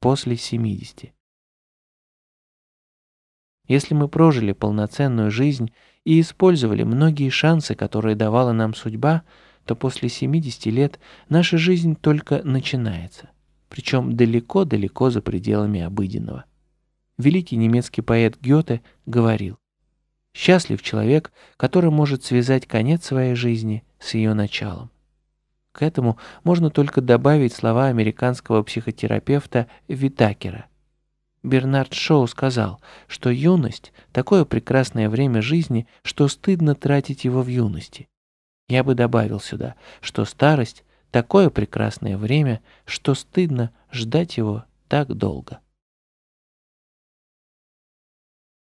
после 70. Если мы прожили полноценную жизнь и использовали многие шансы, которые давала нам судьба, то после 70 лет наша жизнь только начинается, причем далеко-далеко за пределами обыденного. Великий немецкий поэт Гёте говорил, «Счастлив человек, который может связать конец своей жизни с ее началом». К этому можно только добавить слова американского психотерапевта Витакера – Бернард Шоу сказал, что юность – такое прекрасное время жизни, что стыдно тратить его в юности. Я бы добавил сюда, что старость – такое прекрасное время, что стыдно ждать его так долго.